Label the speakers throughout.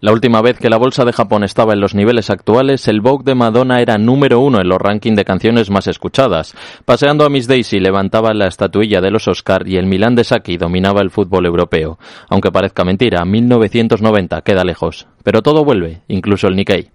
Speaker 1: La última vez que la bolsa de Japón estaba en los niveles actuales, el Vogue de Madonna era número uno en los rankings de canciones más escuchadas. Paseando a Miss Daisy levantaba la estatuilla de los Oscar y el Milan de Saki dominaba el fútbol europeo. Aunque parezca mentira, 1990 queda lejos. Pero todo vuelve, incluso el Nikkei.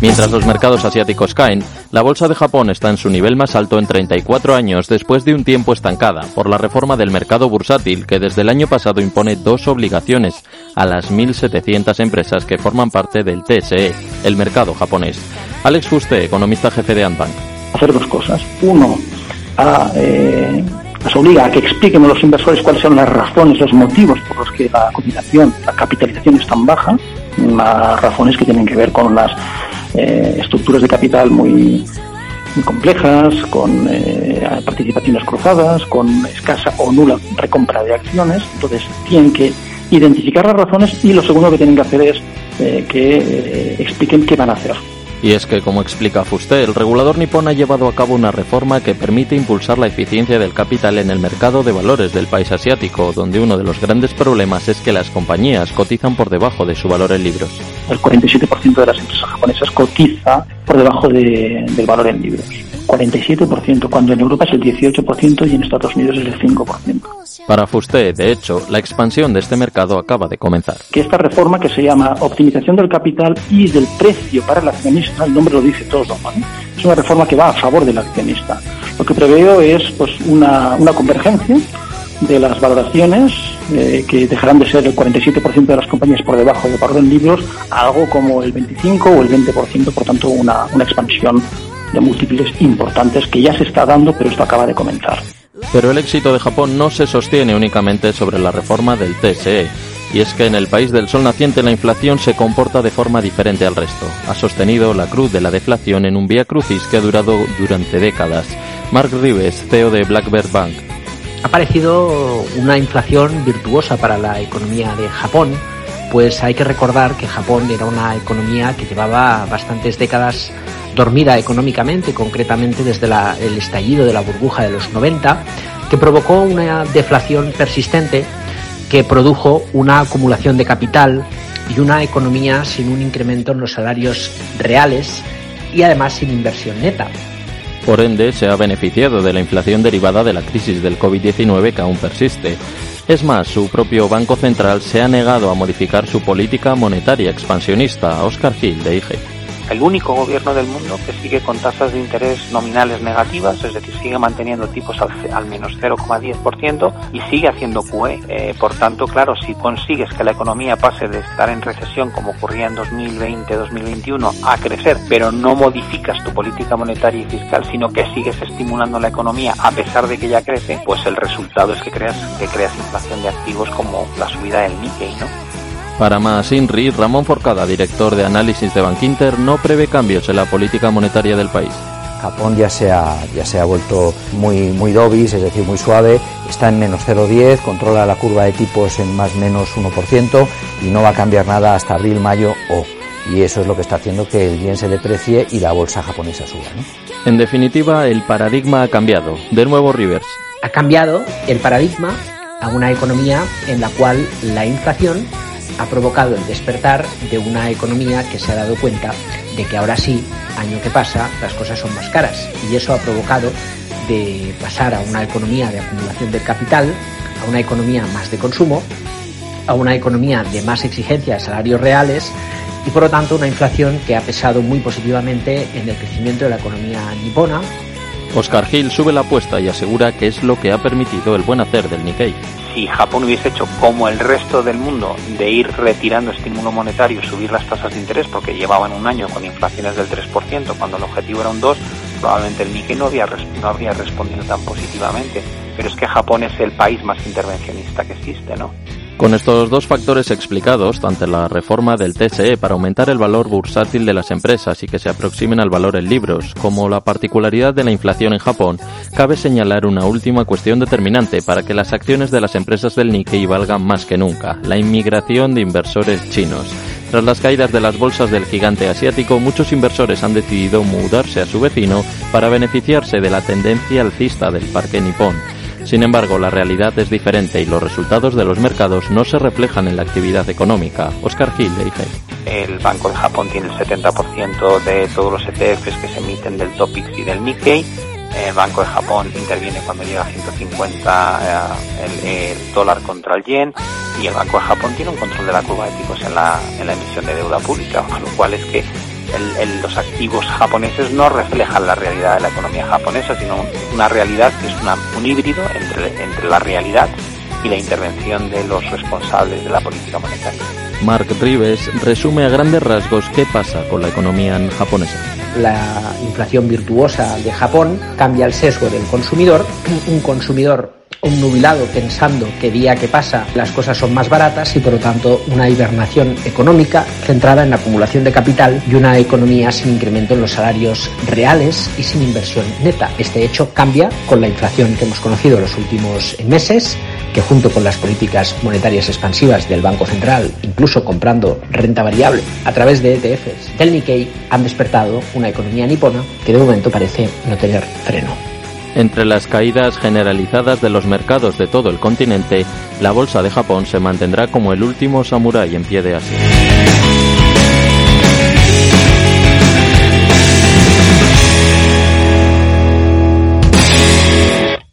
Speaker 1: Mientras los mercados asiáticos caen, la bolsa de Japón está en su nivel más alto en 34 años después de un tiempo estancada por la reforma del mercado bursátil que desde el año pasado impone dos obligaciones a las 1.700 empresas que forman parte del TSE, el mercado japonés. Alex Fuste, economista jefe de Antbank.
Speaker 2: Hacer dos cosas. Uno, a, eh, las obliga a que expliquen a los inversores cuáles son las razones, los motivos por los que la cotización, la capitalización es tan baja, las razones que tienen que ver con las eh, estructuras de capital muy, complejas, con eh, participaciones cruzadas, con escasa o nula recompra de acciones. Entonces, tienen que identificar las razones y lo segundo que tienen que hacer es eh, que expliquen qué van a hacer.
Speaker 1: Y es que, como explica Fuste, el regulador nipón ha llevado a cabo una reforma que permite impulsar la eficiencia del capital en el mercado de valores del país asiático, donde uno de los grandes problemas es que las compañías cotizan por debajo de su valor en libros.
Speaker 2: El 47% de las empresas japonesas cotiza por debajo del valor en libros. 47%, cuando en Europa es el 18% y en Estados Unidos es el 5%.
Speaker 1: Para Fuste, de hecho, la expansión de este mercado acaba de comenzar.
Speaker 2: Que esta reforma que se llama optimización del capital y del precio para el accionista, el nombre lo dice todo, es una reforma que va a favor del accionista. Lo que preveo es pues una, una convergencia de las valoraciones eh, que dejarán de ser el 47% de las compañías por debajo de valor en libros a algo como el 25 o el 20%, por tanto una, una expansión de múltiples importantes que ya se está dando, pero esto acaba de comenzar.
Speaker 1: Pero el éxito de Japón no se sostiene únicamente sobre la reforma del TSE, y es que en el país del sol naciente la inflación se comporta de forma diferente al resto. Ha sostenido la cruz de la deflación en un vía crucis que ha durado durante décadas. Mark Rives, CEO de Blackbird Bank.
Speaker 3: Ha parecido una inflación virtuosa para la economía de Japón, pues hay que recordar que Japón era una economía que llevaba bastantes décadas dormida económicamente, concretamente desde el estallido de la burbuja de los 90, que provocó una deflación persistente que produjo una acumulación de capital y una economía sin un incremento en los salarios reales y además sin inversión neta.
Speaker 1: Por ende, se ha beneficiado de la inflación derivada de la crisis del COVID-19 que aún persiste. Es más, su propio Banco Central se ha negado a modificar su política monetaria expansionista. Oscar Gil, de IG
Speaker 4: el único gobierno del mundo que sigue con tasas de interés nominales negativas, es decir, sigue manteniendo tipos al, menos 0,10% y sigue haciendo QE. Eh, por tanto, claro, si consigues que la economía pase de estar en recesión como ocurría en 2020-2021 a crecer, pero no modificas tu política monetaria y fiscal, sino que sigues estimulando la economía a pesar de que ya crece, pues el resultado es que creas, que creas inflación de activos como la subida del Nikkei, ¿no?
Speaker 1: Para más INRI, Ramón Forcada, director de análisis de Bankinter, no prevé cambios en la política monetaria del país.
Speaker 5: Japón ya se ha, ya se ha vuelto muy, muy dobis, es decir, muy suave, está en menos 0,10, controla la curva de tipos en más menos 1% y no va a cambiar nada hasta abril, mayo o. Y eso es lo que está haciendo que el yen se deprecie y la bolsa japonesa suba.
Speaker 1: En definitiva, el paradigma ha cambiado. De nuevo, Rivers.
Speaker 3: Ha cambiado el paradigma a una economía en la cual la inflación ha provocado el despertar de una economía que se ha dado cuenta de que ahora sí, año que pasa, las cosas son más caras. Y eso ha provocado de pasar a una economía de acumulación de capital, a una economía más de consumo, a una economía de más exigencia de salarios reales y por lo tanto una inflación que ha pesado muy positivamente en el crecimiento de la economía nipona.
Speaker 1: Oscar Gil sube la apuesta y asegura que es lo que ha permitido el buen hacer del Nikkei
Speaker 4: si Japón hubiese hecho como el resto del mundo de ir retirando estímulo monetario, subir las tasas de interés, porque llevaban un año con inflaciones del 3%, cuando el objetivo era un 2%, probablemente el Nikkei no, no habría respondido tan positivamente. Pero es que Japón es el país más intervencionista que existe, ¿no?
Speaker 1: Con estos dos factores explicados, tanto la reforma del TSE para aumentar el valor bursátil de las empresas y que se aproximen al valor en libros, como la particularidad de la inflación en Japón, cabe señalar una última cuestión determinante para que las acciones de las empresas del Nikkei valgan más que nunca, la inmigración de inversores chinos. Tras las caídas de las bolsas del gigante asiático, muchos inversores han decidido mudarse a su vecino para beneficiarse de la tendencia alcista del parque nipón. Sin embargo, la realidad es diferente y los resultados de los mercados no se reflejan en la actividad económica. Oscar Gil, de
Speaker 4: El Banco de Japón tiene el 70% de todos los ETFs que se emiten del Topix y del Nikkei. El Banco de Japón interviene cuando llega a 150 eh, el, dólar contra el yen y el Banco de Japón tiene un control de la curva de tipos en la, emisión de deuda pública, lo cual es que el, los activos japoneses no reflejan la realidad de la economía japonesa, sino una realidad que es un híbrido entre, entre la realidad y la intervención de los responsables de la política monetaria.
Speaker 1: Mark Rives resume a grandes rasgos qué pasa con la economía japonesa.
Speaker 3: La inflación virtuosa de Japón cambia el sesgo del consumidor, un consumidor un nubilado pensando que día que pasa las cosas son más baratas y por lo tanto una hibernación económica centrada en la acumulación de capital y una economía sin incremento en los salarios reales y sin inversión neta. Este hecho cambia con la inflación que hemos conocido en los últimos meses que junto con las políticas monetarias expansivas del Banco Central, incluso comprando renta variable a través de ETFs del Nikkei, han despertado una economía nipona que de momento parece no tener freno.
Speaker 1: Entre las caídas generalizadas de los mercados de todo el continente, la bolsa de Japón se mantendrá como el último samurái en pie de Asia.